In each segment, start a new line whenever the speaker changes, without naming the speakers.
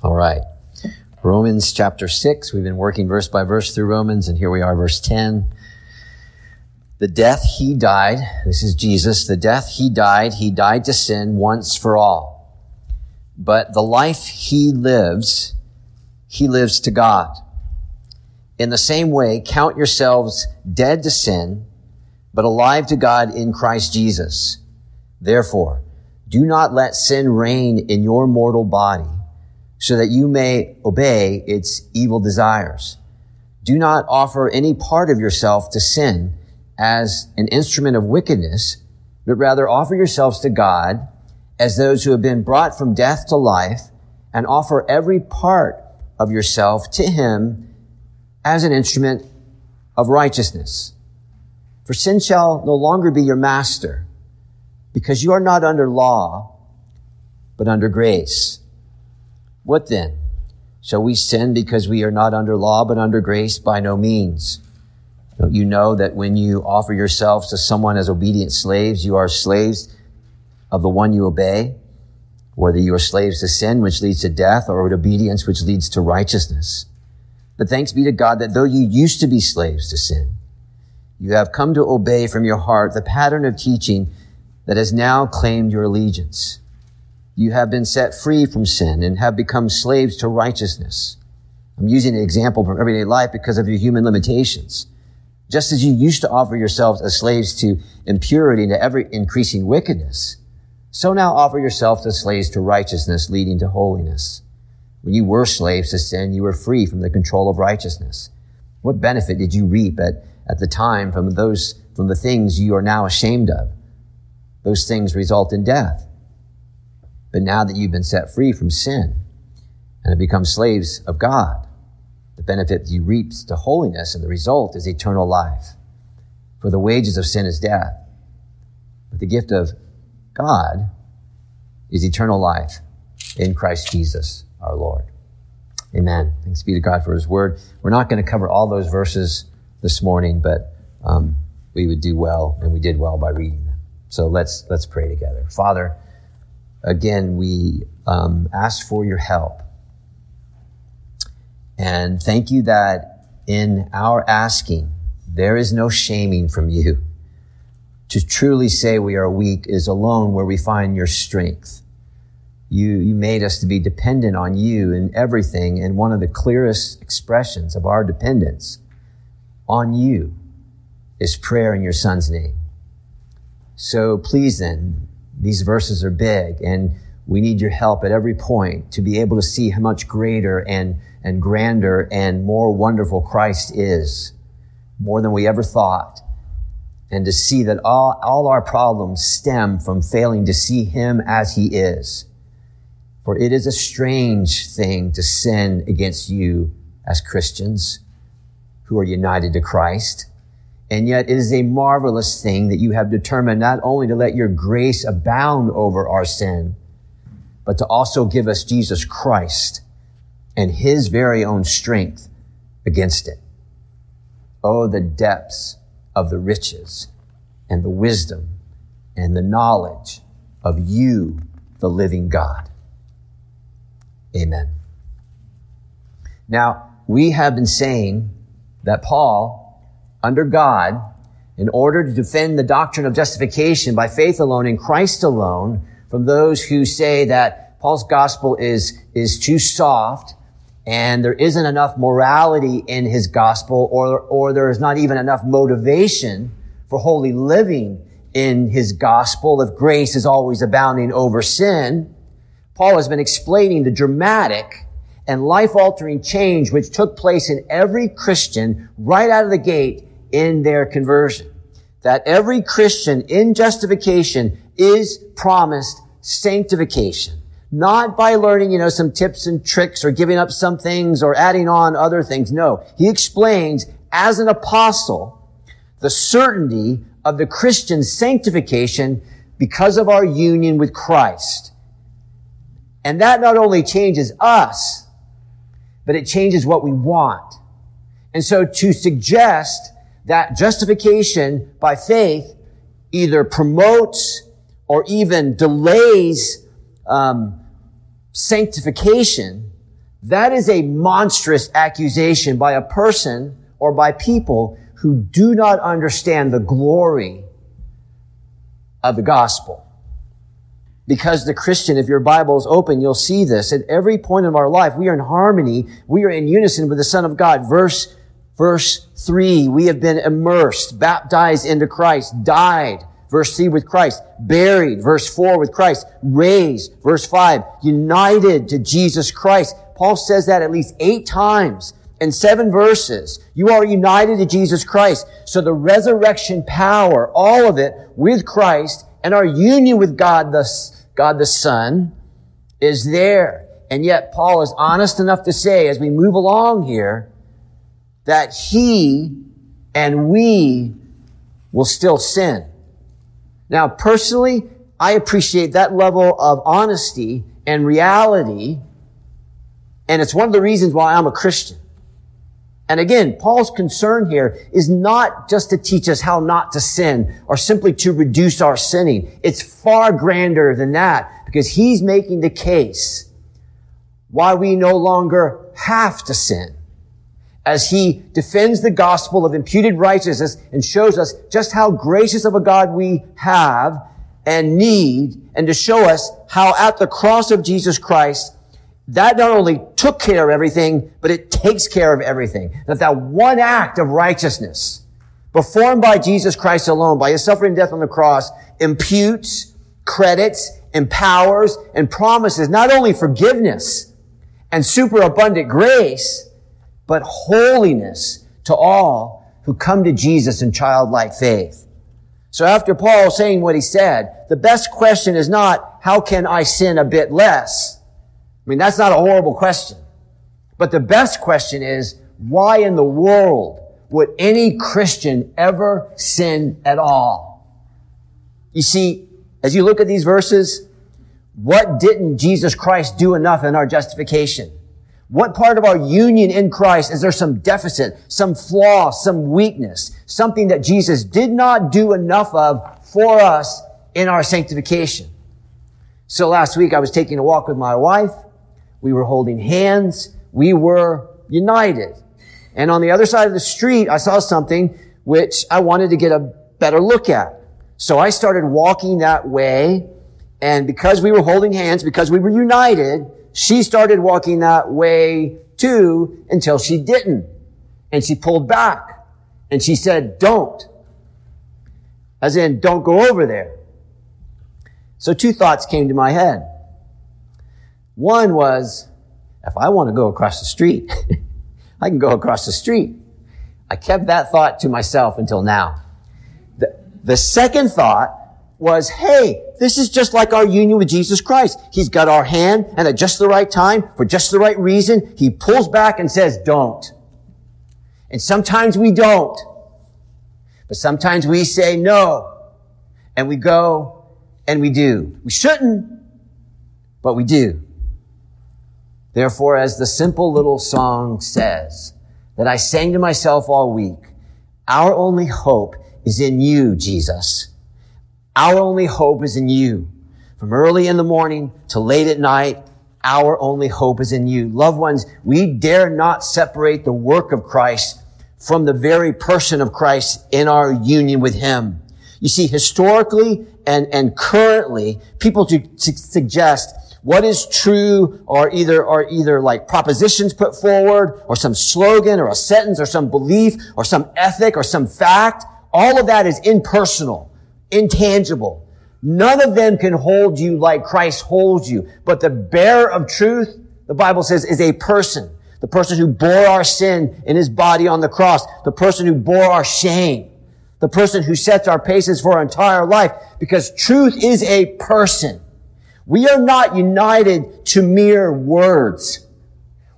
All right. Romans chapter 6. We've been working verse by verse through Romans, and here we are, verse 10. The death he died, this is Jesus, the death he died, he died to sin once for all. But the life he lives, he lives to God. In the same way, count yourselves dead to sin, but alive to God in Christ Jesus. Therefore, do not let sin reign in your mortal body so that you may obey its evil desires. Do not offer any part of yourself to sin as an instrument of wickedness, but rather offer yourselves to God as those who have been brought from death to life and offer every part of yourself to him as an instrument of righteousness. For sin shall no longer be your master because you are not under law, but under grace. What then? Shall we sin because we are not under law but under grace? By no means. Don't you know that when you offer yourselves to someone as obedient slaves, you are slaves of the one you obey? Whether you are slaves to sin, which leads to death, or to obedience, which leads to righteousness. But thanks be to God that though you used to be slaves to sin, you have come to obey from your heart the pattern of teaching that has now claimed your allegiance you have been set free from sin and have become slaves to righteousness. I'm using an example from everyday life because of your human limitations. Just as you used to offer yourselves as slaves to impurity and to ever increasing wickedness, so now offer yourselves as slaves to righteousness leading to holiness. When you were slaves to sin, you were free from the control of righteousness. What benefit did you reap at, at the time from those, from the things you are now ashamed of? Those things result in death. But now that you've been set free from sin and have become slaves of God, the benefit you reap to holiness and the result is eternal life. For the wages of sin is death. But the gift of God is eternal life in Christ Jesus our Lord. Amen. Thanks be to God for his word. We're not going to cover all those verses this morning, but um, we would do well, and we did well by reading them. So let's let's pray together. Father, again, we um, ask for your help. And thank you that in our asking, there is no shaming from you. To truly say we are weak is alone where we find your strength. You, you made us to be dependent on you in everything, and one of the clearest expressions of our dependence on you is prayer in your son's name. So please then, these verses are big and we need your help at every point to be able to see how much greater and, and grander and more wonderful Christ is, more than we ever thought. And to see that all, all our problems stem from failing to see him as he is. For it is a strange thing to sin against you as Christians who are united to Christ. And yet it is a marvelous thing that you have determined not only to let your grace abound over our sin, but to also give us Jesus Christ and his very own strength against it. Oh, the depths of the riches and the wisdom and the knowledge of you, the living God. Amen. Now, we have been saying that Paul under God in order to defend the doctrine of justification by faith alone in Christ alone from those who say that Paul's gospel is, is too soft and there isn't enough morality in his gospel or, or there is not even enough motivation for holy living in his gospel if grace is always abounding over sin. Paul has been explaining the dramatic and life altering change which took place in every Christian right out of the gate in their conversion. That every Christian in justification is promised sanctification. Not by learning, you know, some tips and tricks or giving up some things or adding on other things. No. He explains as an apostle the certainty of the Christian sanctification because of our union with Christ. And that not only changes us, but it changes what we want. And so to suggest that justification by faith either promotes or even delays um, sanctification That is a monstrous accusation by a person or by people who do not understand the glory of the gospel. Because the Christian, if your Bible is open, you'll see this. At every point of our life, we are in harmony. We are in unison with the Son of God. Verse, verse three, we have been immersed, baptized into Christ, died. Verse three with Christ, buried. Verse four with Christ, raised. Verse five, united to Jesus Christ. Paul says that at least eight times in seven verses. You are united to Jesus Christ. So the resurrection power, all of it with Christ and our union with God the God the Son is there. And yet Paul is honest enough to say as we move along here that he and we will still sin. Now personally, I appreciate that level of honesty and reality. And it's one of the reasons why I'm a Christian. And again, Paul's concern here is not just to teach us how not to sin or simply to reduce our sinning. It's far grander than that because he's making the case why we no longer have to sin as he defends the gospel of imputed righteousness and shows us just how gracious of a God we have and need and to show us how at the cross of Jesus Christ that not only took care of everything, but it takes care of everything. That that one act of righteousness performed by Jesus Christ alone, by his suffering death on the cross, imputes, credits, empowers, and promises not only forgiveness and superabundant grace, but holiness to all who come to Jesus in childlike faith. So after Paul saying what he said, the best question is not, how can I sin a bit less? I mean, that's not a horrible question. But the best question is, why in the world would any Christian ever sin at all? You see, as you look at these verses, what didn't Jesus Christ do enough in our justification? What part of our union in Christ is there some deficit, some flaw, some weakness, something that Jesus did not do enough of for us in our sanctification? So last week I was taking a walk with my wife we were holding hands. We were united. And on the other side of the street, I saw something which I wanted to get a better look at. So I started walking that way. And because we were holding hands, because we were united, she started walking that way too until she didn't. And she pulled back and she said, don't. As in, don't go over there. So two thoughts came to my head. One was, if I want to go across the street, I can go across the street. I kept that thought to myself until now. The, the second thought was, hey, this is just like our union with Jesus Christ. He's got our hand and at just the right time, for just the right reason, he pulls back and says, don't. And sometimes we don't. But sometimes we say no. And we go and we do. We shouldn't, but we do. Therefore, as the simple little song says that I sang to myself all week, our only hope is in you, Jesus. Our only hope is in you. From early in the morning to late at night, our only hope is in you. Loved ones, we dare not separate the work of Christ from the very person of Christ in our union with Him. You see, historically and, and currently, people to, to suggest what is true are either, are either like propositions put forward or some slogan or a sentence or some belief or some ethic or some fact. All of that is impersonal, intangible. None of them can hold you like Christ holds you. But the bearer of truth, the Bible says, is a person. The person who bore our sin in his body on the cross. The person who bore our shame. The person who sets our paces for our entire life. Because truth is a person. We are not united to mere words.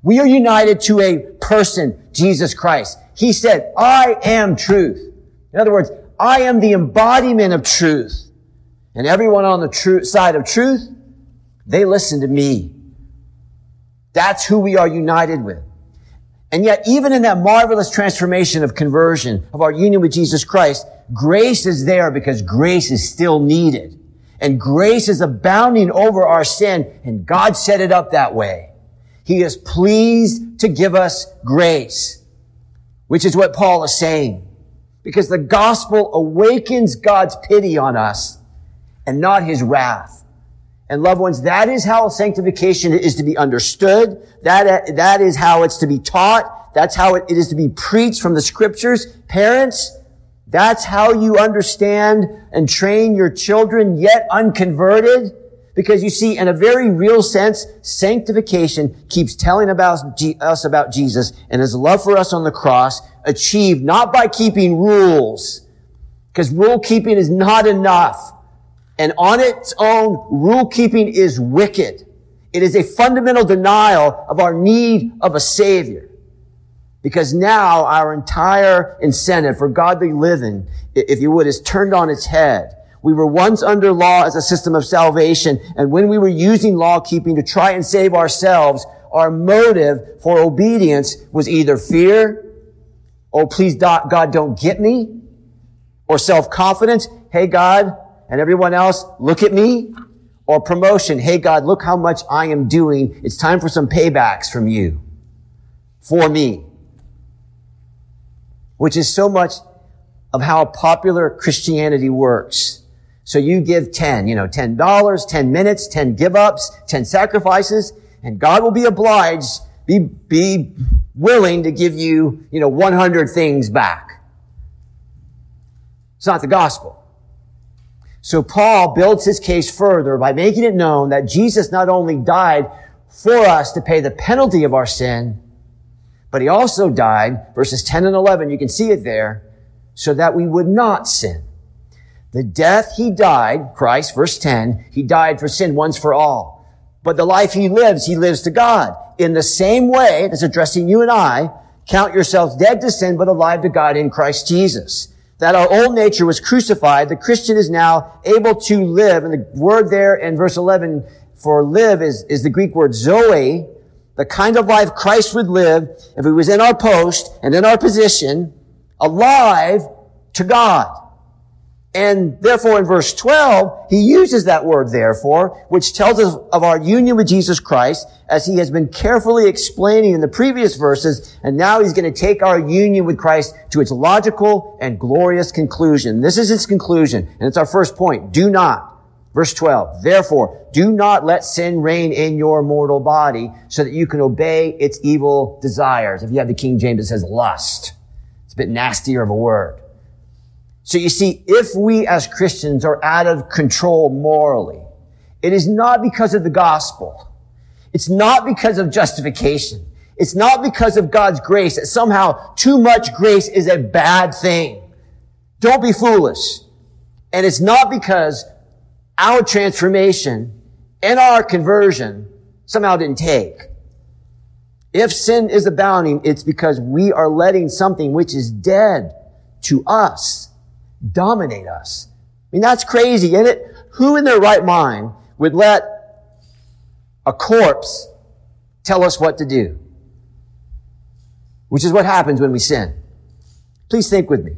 We are united to a person, Jesus Christ. He said, I am truth. In other words, I am the embodiment of truth. And everyone on the true side of truth, they listen to me. That's who we are united with. And yet, even in that marvelous transformation of conversion, of our union with Jesus Christ, grace is there because grace is still needed and grace is abounding over our sin, and God set it up that way. He is pleased to give us grace, which is what Paul is saying. Because the gospel awakens God's pity on us and not his wrath. And loved ones, that is how sanctification is to be understood. That, that is how it's to be taught. That's how it is to be preached from the scriptures. Parents, that's how you understand and train your children yet unconverted. Because you see, in a very real sense, sanctification keeps telling about us about Jesus and his love for us on the cross, achieved not by keeping rules, because rule keeping is not enough. And on its own, rule keeping is wicked. It is a fundamental denial of our need of a savior. Because now our entire incentive for godly living, if you would, is turned on its head. We were once under law as a system of salvation, and when we were using law keeping to try and save ourselves, our motive for obedience was either fear, oh please God don't get me, or self-confidence, hey God, and everyone else, look at me, or promotion, hey God, look how much I am doing, it's time for some paybacks from you, for me which is so much of how popular Christianity works. So you give 10, you know, $10, 10 minutes, 10 give ups, 10 sacrifices, and God will be obliged, be, be willing to give you, you know, 100 things back. It's not the gospel. So Paul builds his case further by making it known that Jesus not only died for us to pay the penalty of our sin, but he also died, verses 10 and 11, you can see it there, so that we would not sin. The death he died, Christ, verse 10, he died for sin once for all. But the life he lives, he lives to God. In the same way, that's addressing you and I, count yourselves dead to sin, but alive to God in Christ Jesus. That our old nature was crucified. The Christian is now able to live. And the word there in verse 11 for live is, is the Greek word zoe, the kind of life Christ would live if he was in our post and in our position, alive to God. And therefore in verse 12, he uses that word therefore, which tells us of our union with Jesus Christ as he has been carefully explaining in the previous verses. And now he's going to take our union with Christ to its logical and glorious conclusion. This is its conclusion. And it's our first point. Do not Verse 12, therefore, do not let sin reign in your mortal body so that you can obey its evil desires. If you have the King James, it says lust. It's a bit nastier of a word. So you see, if we as Christians are out of control morally, it is not because of the gospel. It's not because of justification. It's not because of God's grace that somehow too much grace is a bad thing. Don't be foolish. And it's not because our transformation and our conversion somehow didn't take. If sin is abounding, it's because we are letting something which is dead to us dominate us. I mean, that's crazy, isn't it? Who in their right mind would let a corpse tell us what to do? Which is what happens when we sin. Please think with me.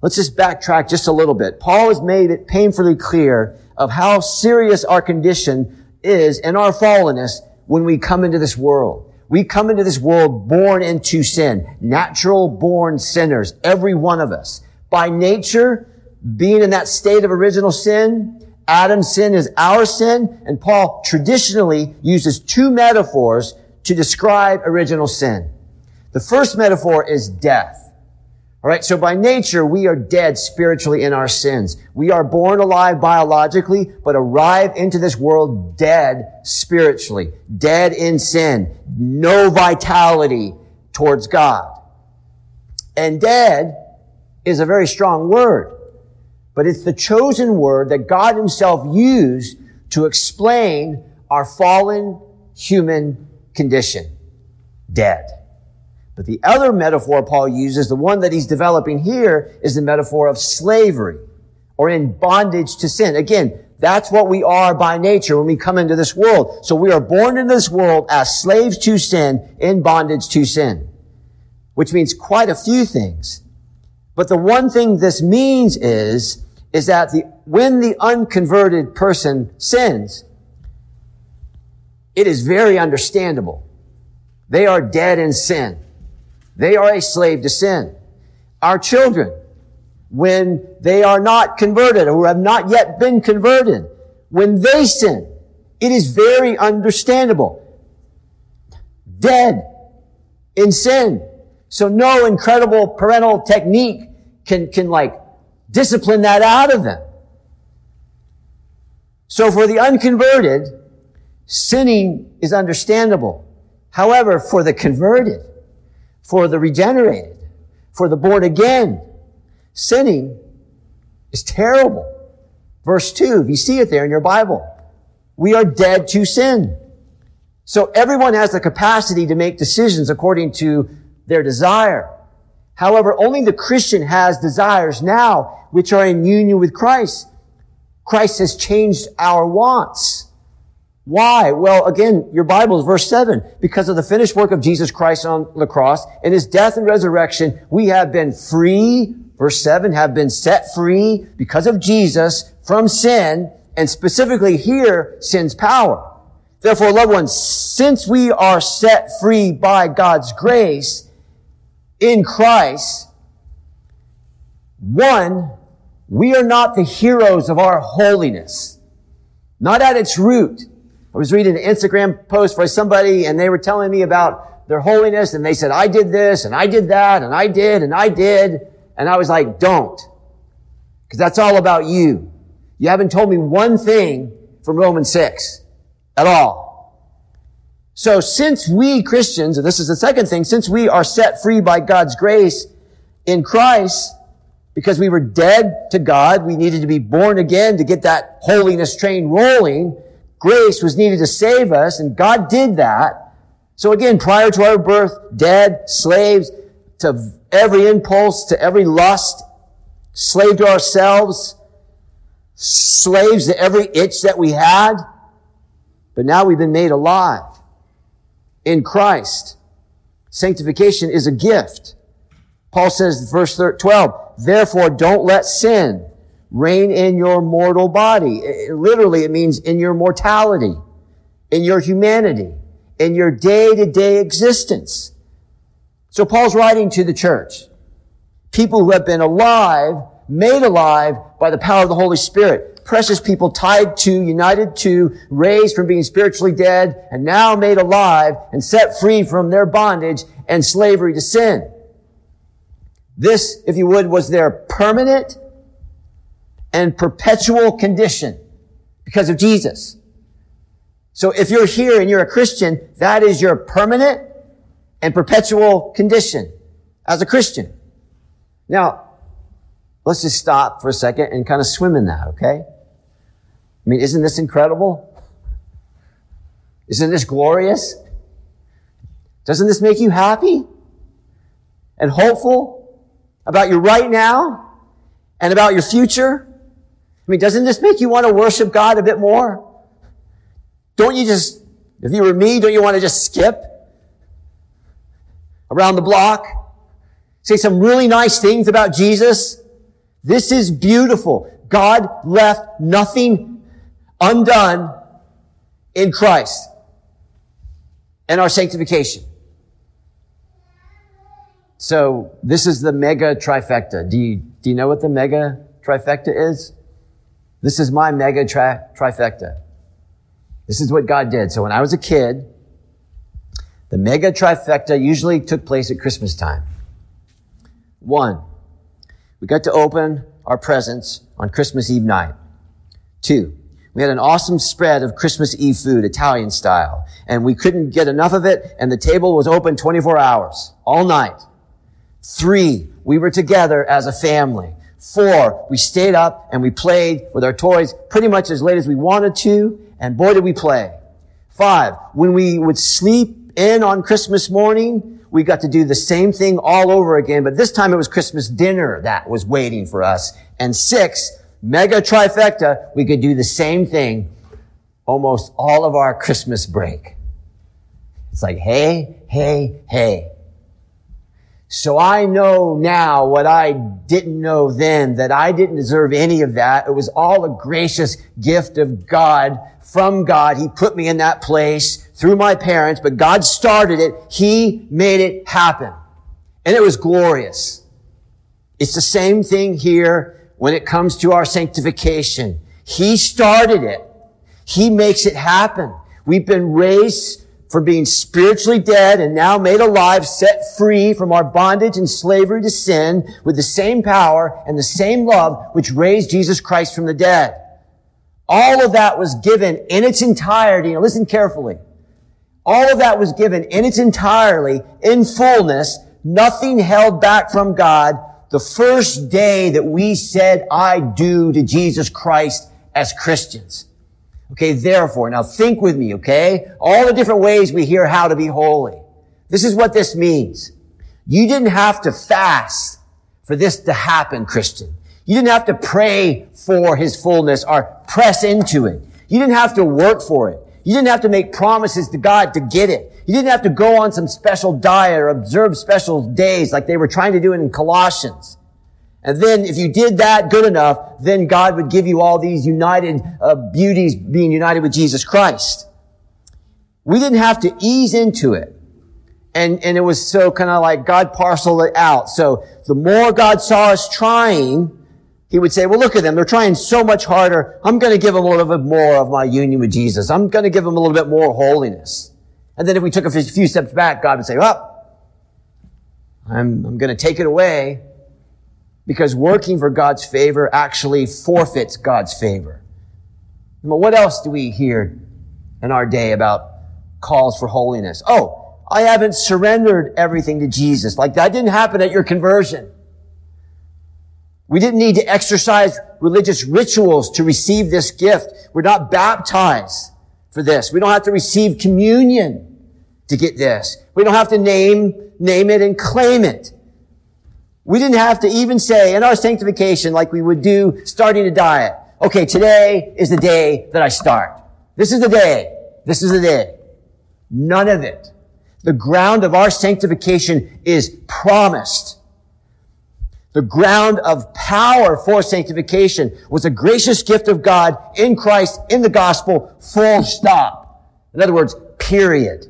Let's just backtrack just a little bit. Paul has made it painfully clear of how serious our condition is and our fallenness when we come into this world. We come into this world born into sin, natural born sinners, every one of us. By nature, being in that state of original sin, Adam's sin is our sin, and Paul traditionally uses two metaphors to describe original sin. The first metaphor is death. All right. So by nature, we are dead spiritually in our sins. We are born alive biologically, but arrive into this world dead spiritually, dead in sin, no vitality towards God. And dead is a very strong word, but it's the chosen word that God himself used to explain our fallen human condition. Dead. But the other metaphor Paul uses, the one that he's developing here, is the metaphor of slavery or in bondage to sin. Again, that's what we are by nature when we come into this world. So we are born into this world as slaves to sin, in bondage to sin, which means quite a few things. But the one thing this means is, is that the, when the unconverted person sins, it is very understandable They are dead in sin. They are a slave to sin. Our children, when they are not converted or have not yet been converted, when they sin, it is very understandable. Dead in sin. So no incredible parental technique can, can like discipline that out of them. So for the unconverted, sinning is understandable. However, for the converted, for the regenerated, for the born again, sinning is terrible. Verse 2, if you see it there in your Bible, we are dead to sin. So everyone has the capacity to make decisions according to their desire. However, only the Christian has desires now which are in union with Christ. Christ has changed our wants. Why? Well, again, your Bible is verse 7. Because of the finished work of Jesus Christ on the cross and his death and resurrection, we have been free, verse 7, have been set free because of Jesus from sin and specifically here, sin's power. Therefore, loved ones, since we are set free by God's grace in Christ, one, we are not the heroes of our holiness. Not at its root. I was reading an Instagram post by somebody and they were telling me about their holiness and they said, I did this and I did that and I did and I did. And I was like, don't. Because that's all about you. You haven't told me one thing from Romans 6 at all. So since we Christians, and this is the second thing, since we are set free by God's grace in Christ, because we were dead to God, we needed to be born again to get that holiness train rolling. Grace was needed to save us, and God did that. So again, prior to our birth, dead, slaves to every impulse, to every lust, slave to ourselves, slaves to every itch that we had. But now we've been made alive in Christ. Sanctification is a gift. Paul says, verse 12, therefore don't let sin reign in your mortal body. It, literally, it means in your mortality, in your humanity, in your day-to-day existence. So Paul's writing to the church. People who have been alive, made alive by the power of the Holy Spirit precious people tied to, united to, raised from being spiritually dead, and now made alive and set free from their bondage and slavery to sin. This, if you would, was their permanent and perpetual condition because of Jesus. So if you're here and you're a Christian, that is your permanent and perpetual condition as a Christian. Now, let's just stop for a second and kind of swim in that, okay? I mean, isn't this incredible? Isn't this glorious? Doesn't this make you happy and hopeful about your right now and about your future? I mean, doesn't this make you want to worship God a bit more? Don't you just, if you were me, don't you want to just skip around the block? Say some really nice things about Jesus? This is beautiful. God left nothing undone in Christ and our sanctification. So this is the mega trifecta. Do you, do you know what the mega trifecta is? This is my mega tri- trifecta. This is what God did. So when I was a kid, the mega trifecta usually took place at Christmas time. One, we got to open our presents on Christmas Eve night. Two, we had an awesome spread of Christmas Eve food, Italian style, and we couldn't get enough of it, and the table was open 24 hours, all night. Three, we were together as a family. Four, we stayed up and we played with our toys pretty much as late as we wanted to, and boy did we play. Five, when we would sleep in on Christmas morning, we got to do the same thing all over again, but this time it was Christmas dinner that was waiting for us. And six, mega trifecta, we could do the same thing almost all of our Christmas break. It's like, hey, hey, hey. So I know now what I didn't know then, that I didn't deserve any of that. It was all a gracious gift of God, from God. He put me in that place through my parents, but God started it. He made it happen. And it was glorious. It's the same thing here when it comes to our sanctification. He started it. He makes it happen. We've been raised from being spiritually dead and now made alive, set free from our bondage and slavery to sin with the same power and the same love which raised Jesus Christ from the dead. All of that was given in its entirety. Now listen carefully. All of that was given in its entirely, in fullness, nothing held back from God the first day that we said, I do to Jesus Christ as Christians. Okay, therefore, now think with me, okay? All the different ways we hear how to be holy. This is what this means. You didn't have to fast for this to happen, Christian. You didn't have to pray for his fullness or press into it. You didn't have to work for it. You didn't have to make promises to God to get it. You didn't have to go on some special diet or observe special days like they were trying to do in Colossians. And then if you did that good enough, then God would give you all these united uh, beauties being united with Jesus Christ. We didn't have to ease into it. And, and it was so kind of like God parceled it out. So the more God saw us trying, he would say, well, look at them. They're trying so much harder. I'm going to give them a little bit more of my union with Jesus. I'm going to give them a little bit more holiness. And then if we took a few steps back, God would say, well, I'm, I'm going to take it away because working for God's favor actually forfeits God's favor. But what else do we hear in our day about calls for holiness? Oh, I haven't surrendered everything to Jesus. Like that didn't happen at your conversion. We didn't need to exercise religious rituals to receive this gift. We're not baptized for this. We don't have to receive communion to get this. We don't have to name, name it and claim it. We didn't have to even say in our sanctification like we would do starting a diet. Okay, today is the day that I start. This is the day. This is the day. None of it. The ground of our sanctification is promised. The ground of power for sanctification was a gracious gift of God in Christ, in the gospel, full stop. In other words, period.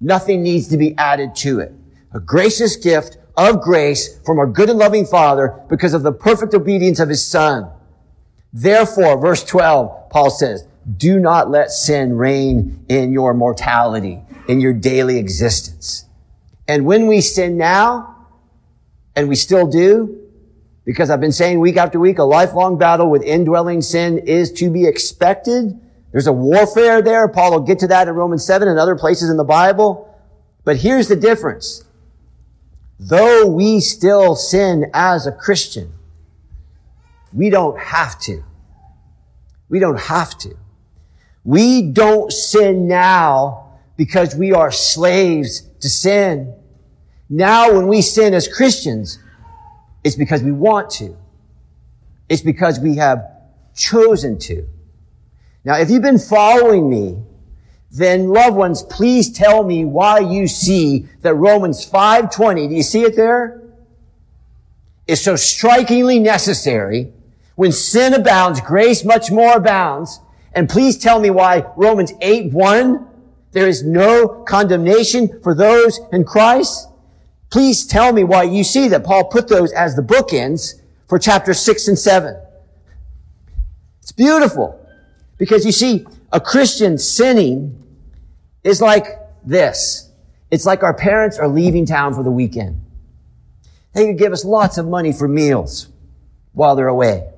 Nothing needs to be added to it. A gracious gift of grace from our good and loving Father because of the perfect obedience of His Son. Therefore, verse 12, Paul says, do not let sin reign in your mortality, in your daily existence. And when we sin now, and we still do, because I've been saying week after week, a lifelong battle with indwelling sin is to be expected. There's a warfare there. Paul will get to that in Romans 7 and other places in the Bible. But here's the difference though we still sin as a Christian, we don't have to. We don't have to. We don't sin now because we are slaves to sin. Now when we sin as Christians, it's because we want to. It's because we have chosen to. Now, if you've been following me then loved ones, please tell me why you see that Romans 5.20, do you see it there? Is so strikingly necessary. When sin abounds, grace much more abounds. And please tell me why Romans 8.1, there is no condemnation for those in Christ. Please tell me why you see that Paul put those as the bookends for chapter 6 and 7. It's beautiful. Because you see, a Christian sinning is like this. It's like our parents are leaving town for the weekend. They could give us lots of money for meals while they're away.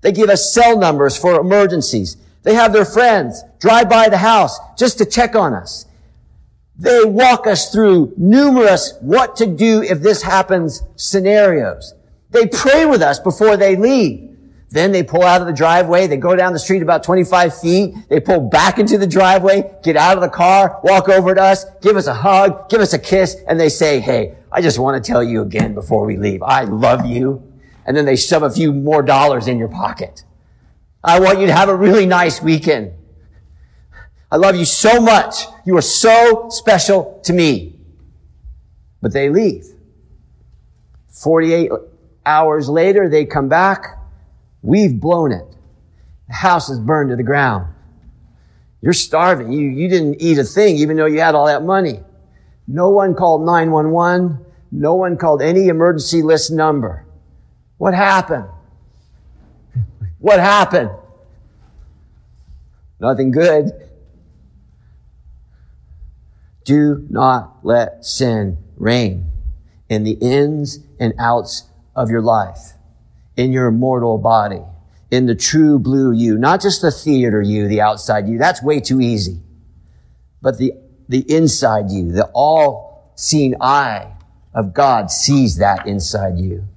They give us cell numbers for emergencies. They have their friends drive by the house just to check on us. They walk us through numerous what to do if this happens scenarios. They pray with us before they leave. Then they pull out of the driveway. They go down the street about 25 feet. They pull back into the driveway, get out of the car, walk over to us, give us a hug, give us a kiss, and they say, Hey, I just want to tell you again before we leave. I love you. And then they shove a few more dollars in your pocket. I want you to have a really nice weekend. I love you so much. You are so special to me. But they leave. 48 hours later, they come back. We've blown it. The house is burned to the ground. You're starving. You, you didn't eat a thing even though you had all that money. No one called 911. No one called any emergency list number. What happened? What happened? Nothing good. Do not let sin reign in the ins and outs of your life, in your mortal body, in the true blue you, not just the theater you, the outside you. That's way too easy. But the, the inside you, the all seeing eye of God sees that inside you.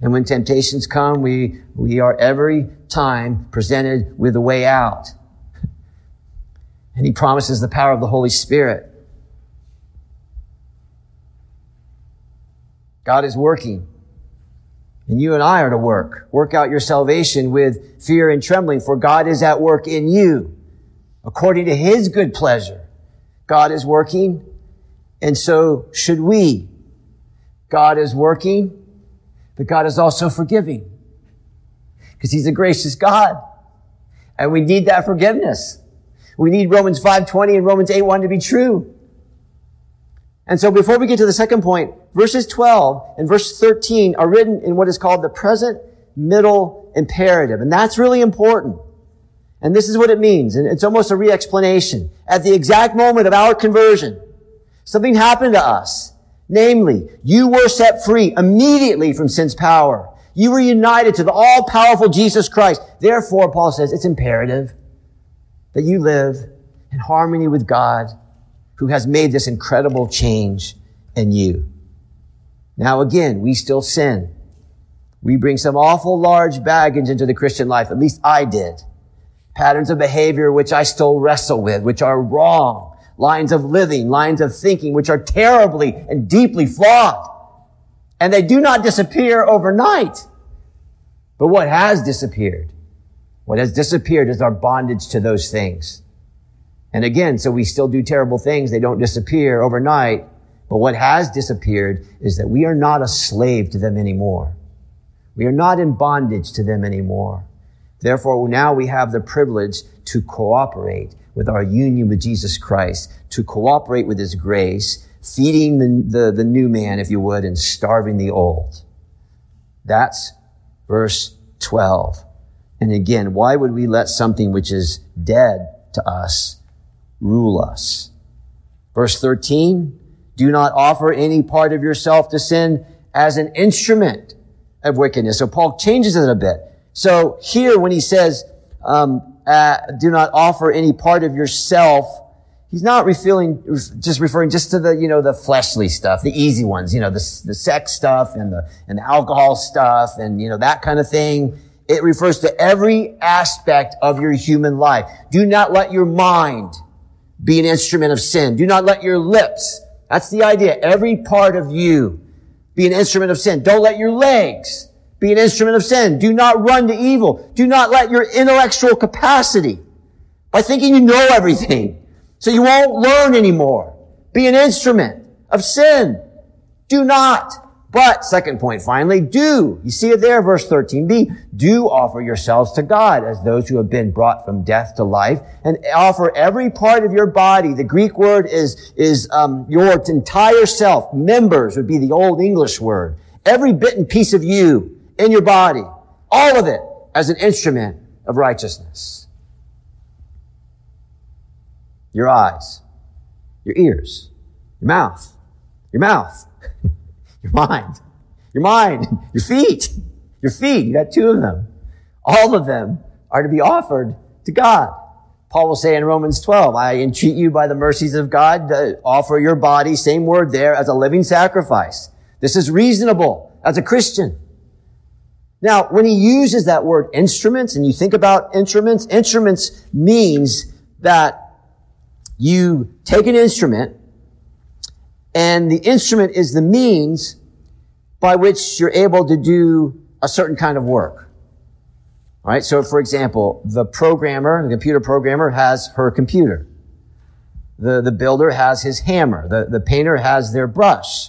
And when temptations come, we, we are every time presented with a way out. And he promises the power of the Holy Spirit. God is working. And you and I are to work. Work out your salvation with fear and trembling, for God is at work in you according to his good pleasure. God is working, and so should we. God is working, but God is also forgiving because he's a gracious God. And we need that forgiveness. We need Romans 5.20 and Romans 8.1 to be true. And so before we get to the second point, verses 12 and verse 13 are written in what is called the present middle imperative. And that's really important. And this is what it means. And it's almost a re-explanation. At the exact moment of our conversion, something happened to us. Namely, you were set free immediately from sin's power. You were united to the all-powerful Jesus Christ. Therefore, Paul says, it's imperative that you live in harmony with God who has made this incredible change in you. Now again, we still sin. We bring some awful large baggage into the Christian life. At least I did. Patterns of behavior which I still wrestle with, which are wrong lines of living, lines of thinking, which are terribly and deeply flawed. And they do not disappear overnight. But what has disappeared? What has disappeared is our bondage to those things. And again, so we still do terrible things. They don't disappear overnight. But what has disappeared is that we are not a slave to them anymore. We are not in bondage to them anymore. Therefore, now we have the privilege to cooperate with our union with Jesus Christ, to cooperate with His grace, feeding the, the, the new man, if you would, and starving the old. That's verse 12. And again, why would we let something which is dead to us rule us? Verse 13, do not offer any part of yourself to sin as an instrument of wickedness. So Paul changes it a bit. So here when he says, um, uh, do not offer any part of yourself. He's not referring, just referring just to the, you know, the fleshly stuff, the easy ones, you know, the, the sex stuff and the, and the alcohol stuff and, you know, that kind of thing. It refers to every aspect of your human life. Do not let your mind be an instrument of sin. Do not let your lips, that's the idea, every part of you be an instrument of sin. Don't let your legs be an instrument of sin. Do not run to evil. Do not let your intellectual capacity, by thinking you know everything, so you won't learn anymore, be an instrument of sin. Do not. But, second point finally, do. You see it there, verse 13b. Do offer yourselves to God as those who have been brought from death to life and offer every part of your body. The Greek word is, is, um, your entire self. Members would be the old English word. Every bit and piece of you in your body, all of it as an instrument of righteousness. Your eyes, your ears, your mouth, your mouth, your mind, your mind, your feet, your feet. You got two of them. All of them are to be offered to God. Paul will say in Romans 12, I entreat you by the mercies of God to offer your body, same word there, as a living sacrifice. This is reasonable as a Christian. Now, when he uses that word instruments, and you think about instruments, instruments means that you take an instrument, and the instrument is the means by which you're able to do a certain kind of work. All right. So, for example, the programmer, the computer programmer has her computer. The, the builder has his hammer. The, the painter has their brush.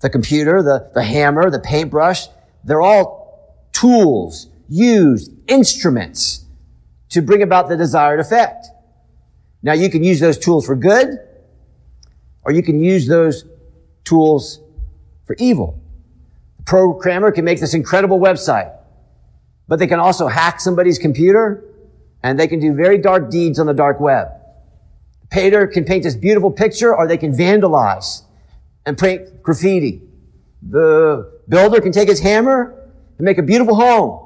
The computer, the, the hammer, the paintbrush, they're all tools, used, instruments to bring about the desired effect. Now you can use those tools for good, or you can use those tools for evil. The programmer can make this incredible website, but they can also hack somebody's computer and they can do very dark deeds on the dark web. The painter can paint this beautiful picture or they can vandalize and paint graffiti. The builder can take his hammer and make a beautiful home.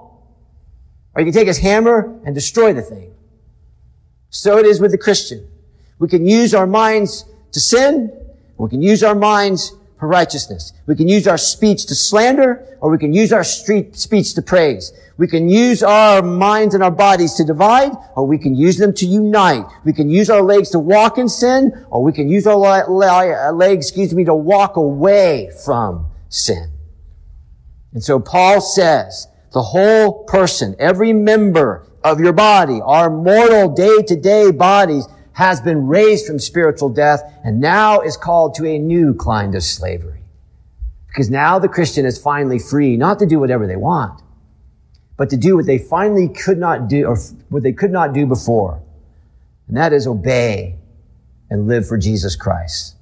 Or he can take his hammer and destroy the thing. So it is with the Christian. We can use our minds to sin. We can use our minds for righteousness. We can use our speech to slander, or we can use our street speech to praise. We can use our minds and our bodies to divide, or we can use them to unite. We can use our legs to walk in sin, or we can use our uh, legs, excuse me, to walk away from sin. And so Paul says, the whole person, every member of your body, our mortal day-to-day bodies, has been raised from spiritual death and now is called to a new kind of slavery. Because now the Christian is finally free, not to do whatever they want, but to do what they finally could not do, or what they could not do before. And that is obey and live for Jesus Christ.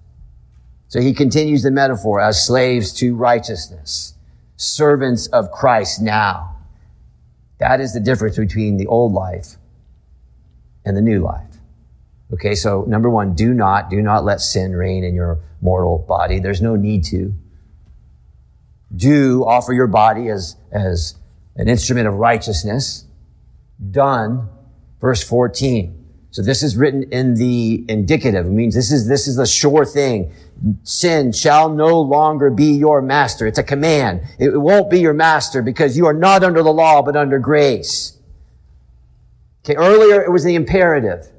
So he continues the metaphor as slaves to righteousness, servants of Christ now. That is the difference between the old life and the new life. Okay, so number one, do not, do not let sin reign in your mortal body. There's no need to. Do offer your body as, as an instrument of righteousness. Done. Verse 14. So this is written in the indicative. It means this is, this is the sure thing. Sin shall no longer be your master. It's a command. It won't be your master because you are not under the law, but under grace. Okay, earlier it was the imperative.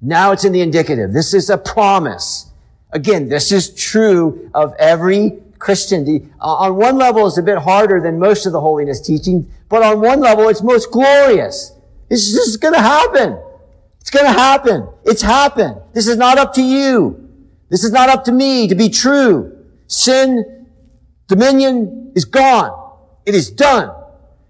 Now it's in the indicative. This is a promise. Again, this is true of every Christian. The, uh, on one level, it's a bit harder than most of the holiness teaching, but on one level, it's most glorious. This is, this is going to happen. It's going to happen. It's happened. This is not up to you. This is not up to me to be true. Sin, dominion is gone. It is done.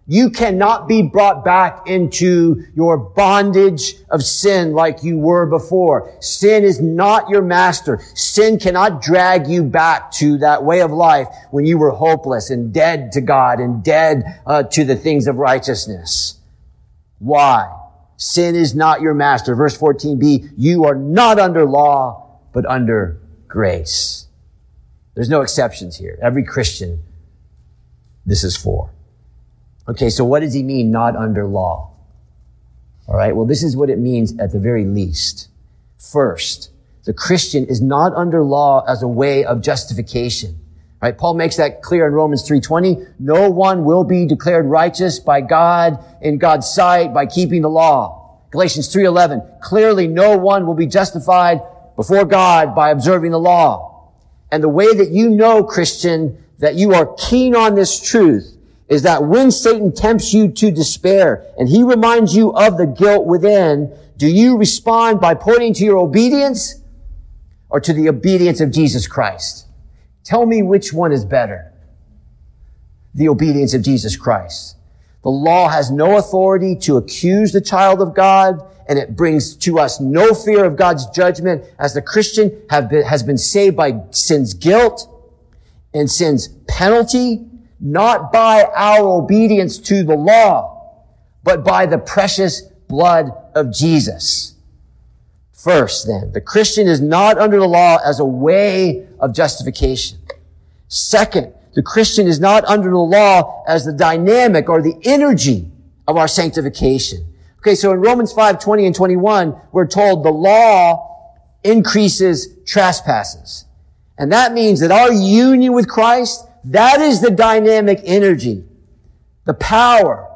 You cannot be brought back into your bondage of sin like you were before. Sin is not your master. Sin cannot drag you back to that way of life when you were hopeless and dead to God and dead uh, to the things of righteousness. Why? Sin is not your master. Verse 14b, you are not under law, but under grace. There's no exceptions here. Every Christian, this is for. Okay, so what does he mean not under law? All right, well, this is what it means at the very least. First, the Christian is not under law as a way of justification. Right? Paul makes that clear in Romans 3:20. No one will be declared righteous by God in God's sight by keeping the law. Galatians 3:11. Clearly no one will be justified before God by observing the law. And the way that you know, Christian, that you are keen on this truth is that when Satan tempts you to despair and he reminds you of the guilt within, do you respond by pointing to your obedience or to the obedience of Jesus Christ? Tell me which one is better. The obedience of Jesus Christ. The law has no authority to accuse the child of God, and it brings to us no fear of God's judgment as the Christian been, has been saved by sin's guilt and sin's penalty not by our obedience to the law, but by the precious blood of Jesus. First, then, the Christian is not under the law as a way of justification. Second, the Christian is not under the law as the dynamic or the energy of our sanctification. Okay, so in Romans 5, 20 and 21, we're told the law increases trespasses. And that means that our union with Christ that is the dynamic energy, the power,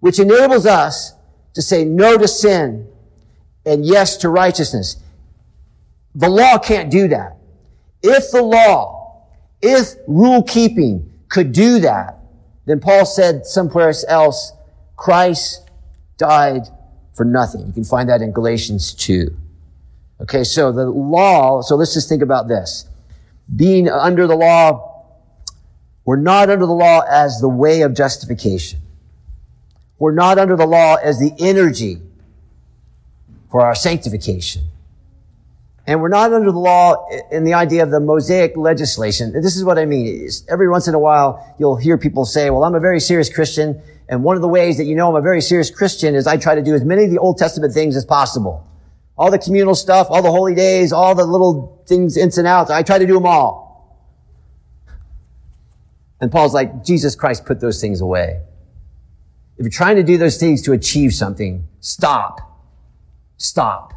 which enables us to say no to sin and yes to righteousness. The law can't do that. If the law, if rule keeping could do that, then Paul said somewhere else, Christ died for nothing. You can find that in Galatians 2. Okay, so the law, so let's just think about this. Being under the law we're not under the law as the way of justification. We're not under the law as the energy for our sanctification. And we're not under the law in the idea of the Mosaic legislation. And This is what I mean. Every once in a while, you'll hear people say, well, I'm a very serious Christian. And one of the ways that you know I'm a very serious Christian is I try to do as many of the Old Testament things as possible. All the communal stuff, all the holy days, all the little things, ins and outs. I try to do them all. And Paul's like, Jesus Christ put those things away. If you're trying to do those things to achieve something, stop. Stop.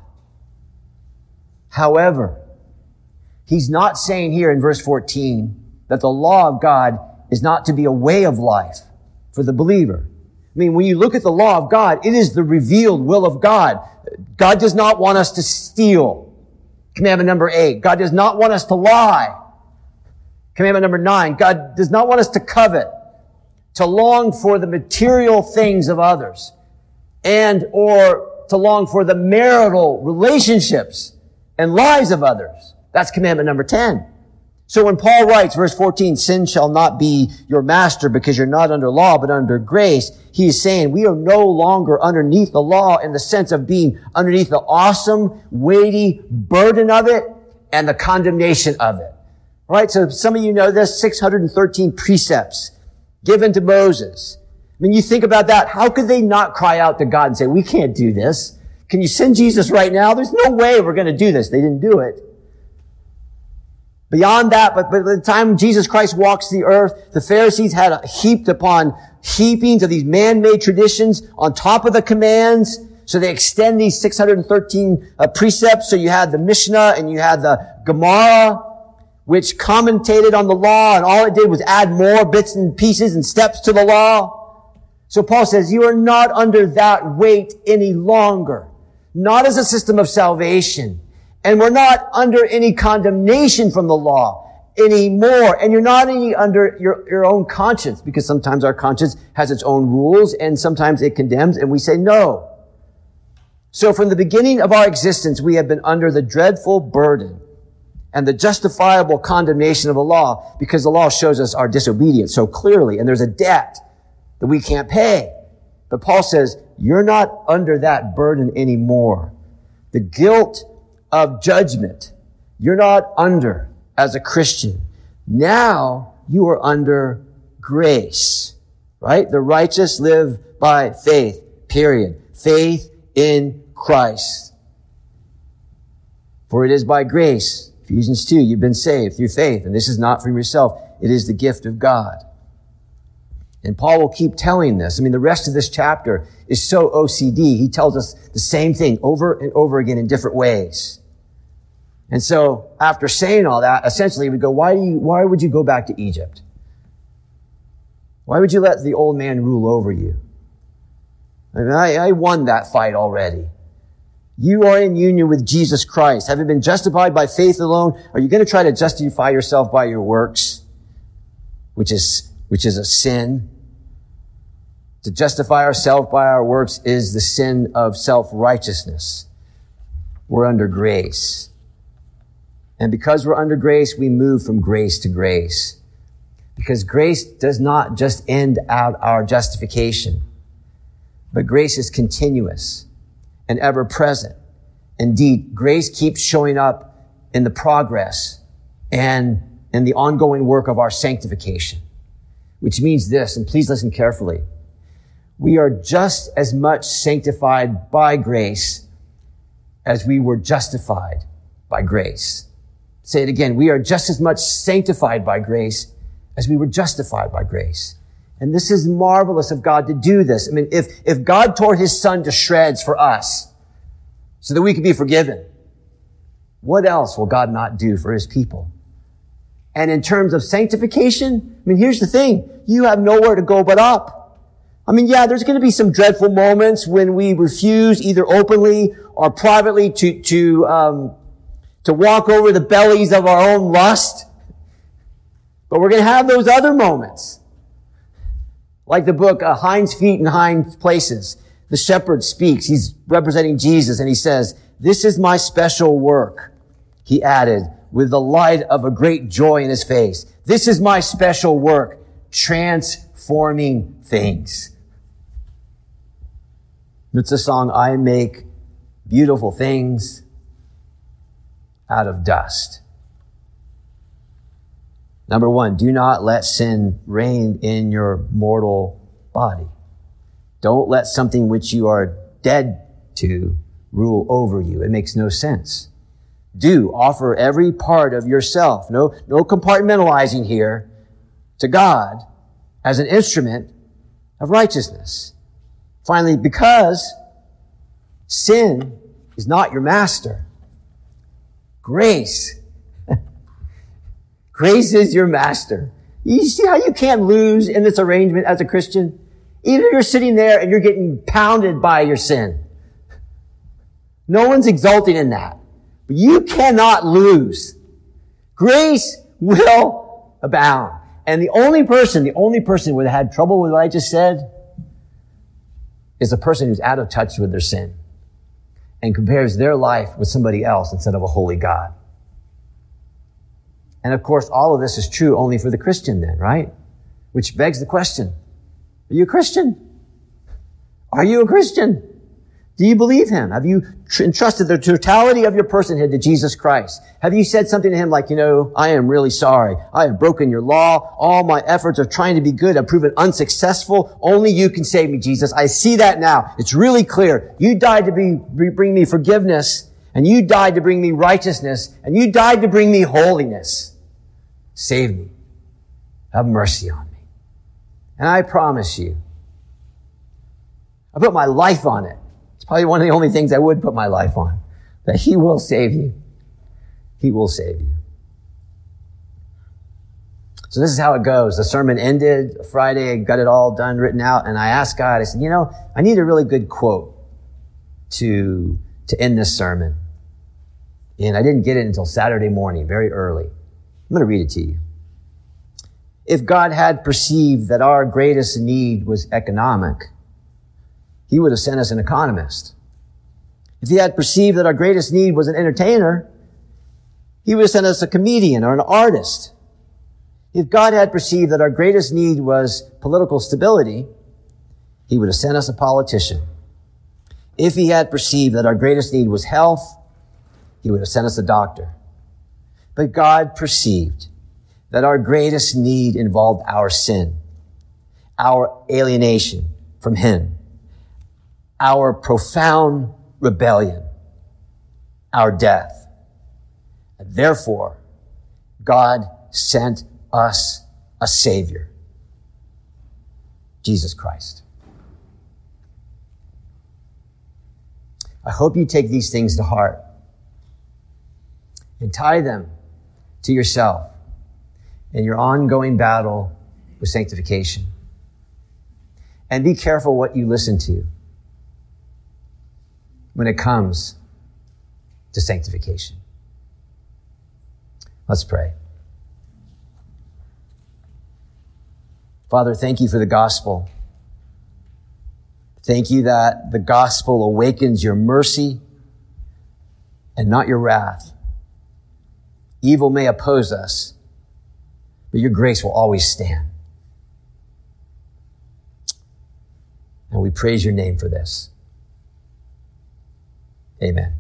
However, he's not saying here in verse 14 that the law of God is not to be a way of life for the believer. I mean, when you look at the law of God, it is the revealed will of God. God does not want us to steal. Commandment number eight. God does not want us to lie. Commandment number nine. God does not want us to covet, to long for the material things of others, and or to long for the marital relationships and lives of others. That's commandment number 10. So when Paul writes, verse 14, sin shall not be your master because you're not under law, but under grace, he is saying we are no longer underneath the law in the sense of being underneath the awesome, weighty burden of it and the condemnation of it. Right. So some of you know this 613 precepts given to Moses. I mean, you think about that. How could they not cry out to God and say, we can't do this? Can you send Jesus right now? There's no way we're going to do this. They didn't do it. Beyond that, but, but by the time Jesus Christ walks the earth, the Pharisees had heaped upon heapings of these man-made traditions on top of the commands. So they extend these 613 uh, precepts. So you had the Mishnah and you had the Gemara, which commentated on the law, and all it did was add more bits and pieces and steps to the law. So Paul says, you are not under that weight any longer not as a system of salvation. And we're not under any condemnation from the law anymore. And you're not any under your, your own conscience because sometimes our conscience has its own rules and sometimes it condemns and we say no. So from the beginning of our existence, we have been under the dreadful burden and the justifiable condemnation of the law because the law shows us our disobedience so clearly and there's a debt that we can't pay. But Paul says, you're not under that burden anymore. The guilt of judgment, you're not under as a Christian. Now you are under grace, right? The righteous live by faith, period. Faith in Christ. For it is by grace, Ephesians 2, you've been saved through faith, and this is not from yourself. It is the gift of God. And Paul will keep telling this. I mean, the rest of this chapter is so OCD. He tells us the same thing over and over again in different ways. And so after saying all that, essentially we go, why do you, why would you go back to Egypt? Why would you let the old man rule over you? I mean, I, I won that fight already. You are in union with Jesus Christ. Having been justified by faith alone, are you going to try to justify yourself by your works? Which is which is a sin. To justify ourselves by our works is the sin of self-righteousness. We're under grace. And because we're under grace, we move from grace to grace. Because grace does not just end out our justification, but grace is continuous and ever present. Indeed, grace keeps showing up in the progress and in the ongoing work of our sanctification which means this, and please listen carefully. We are just as much sanctified by grace as we were justified by grace. Say it again. We are just as much sanctified by grace as we were justified by grace. And this is marvelous of God to do this. I mean, if, if God tore his son to shreds for us so that we could be forgiven, what else will God not do for his people? And in terms of sanctification, I mean, here's the thing. You have nowhere to go but up. I mean, yeah, there's going to be some dreadful moments when we refuse either openly or privately to, to, um, to walk over the bellies of our own lust. But we're going to have those other moments. Like the book, uh, Hinds Feet and High Places. The shepherd speaks. He's representing Jesus and he says, this is my special work. He added, with the light of a great joy in his face. This is my special work, transforming things. It's a song, I make beautiful things out of dust. Number one, do not let sin reign in your mortal body. Don't let something which you are dead to rule over you. It makes no sense. Do offer every part of yourself. No, no compartmentalizing here to God as an instrument of righteousness. Finally, because sin is not your master, grace Grace is your master. You see how you can't lose in this arrangement as a Christian? If you're sitting there and you're getting pounded by your sin. No one's exulting in that. But you cannot lose. Grace will abound. And the only person, the only person who had trouble with what I just said is a person who's out of touch with their sin and compares their life with somebody else instead of a holy God. And of course, all of this is true only for the Christian then, right? Which begs the question, are you a Christian? Are you a Christian? Do you believe him? Have you tr- entrusted the totality of your personhood to Jesus Christ? Have you said something to him like, you know, I am really sorry. I have broken your law. All my efforts of trying to be good have proven unsuccessful. Only you can save me, Jesus. I see that now. It's really clear. You died to be, bring me forgiveness and you died to bring me righteousness and you died to bring me holiness. Save me. Have mercy on me. And I promise you, I put my life on it. It's probably one of the only things I would put my life on. That He will save you. He will save you. So this is how it goes. The sermon ended Friday. I got it all done, written out. And I asked God, I said, you know, I need a really good quote to, to end this sermon. And I didn't get it until Saturday morning, very early. I'm going to read it to you. If God had perceived that our greatest need was economic, he would have sent us an economist. If he had perceived that our greatest need was an entertainer, he would have sent us a comedian or an artist. If God had perceived that our greatest need was political stability, he would have sent us a politician. If he had perceived that our greatest need was health, he would have sent us a doctor. But God perceived that our greatest need involved our sin, our alienation from Him, our profound rebellion, our death. And therefore, God sent us a Savior, Jesus Christ. I hope you take these things to heart and tie them to yourself in your ongoing battle with sanctification. And be careful what you listen to when it comes to sanctification. Let's pray. Father, thank you for the gospel. Thank you that the gospel awakens your mercy and not your wrath. Evil may oppose us, but your grace will always stand. And we praise your name for this. Amen.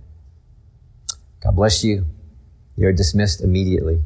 God bless you. You're dismissed immediately.